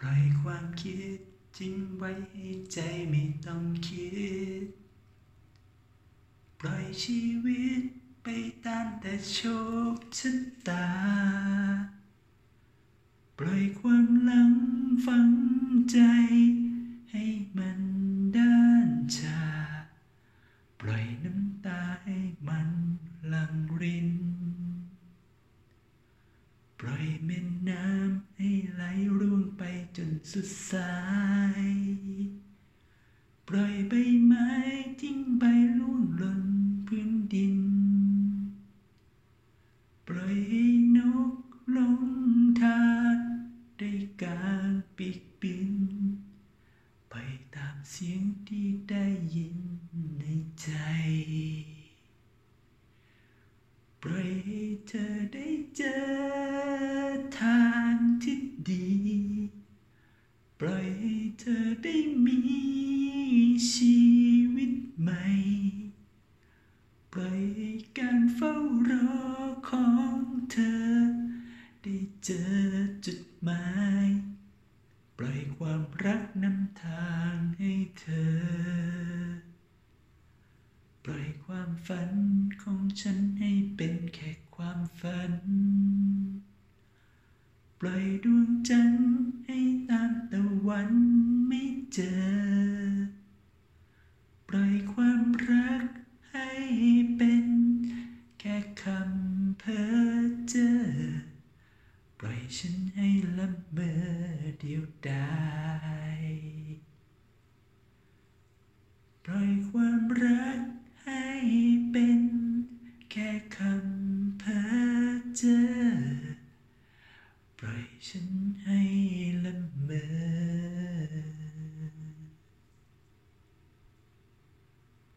ปล่อยความคิดทิ้งไว้ให้ใจไม่ต้องคิด ปล่อยชีวิตไปตามแต่โชคชะตา ปล่อยความหลังฝังใจ ให้มันด้านชา ปล่อยน้ำตาให้มันหลั่งริน ปล่อยแม่น้ำให้ไหลร่วงไปจน สุดสายปล่อยใบไม้ทิ้งใบร่วงหล่นพื้นดิน ปล่อยให้นกลงทางได้กางปีกบิน ไปตามเสียงที่ได้ยินในใจ ปล่อยให้เธอได้เจอ เธอได้มีชีวิตใหม่ปล่อยการเฝ้ารอของเธอ ได้เจอจุดหมาย ปล่อยความรักนำทางให้เธอ ปล่อยความฝันของฉันให้เป็นแค่ความฝัน ปล่อยดวงจันทร์ จอ ปล่อยความรักให้เป็น แค่คำเพ้อเจ้อปล่อยฉันให้ละเมอเดียวดายปล่อยความรักให้เป็น แค่คำเพ้อเจ้อปล่อยฉันให้ละเมอ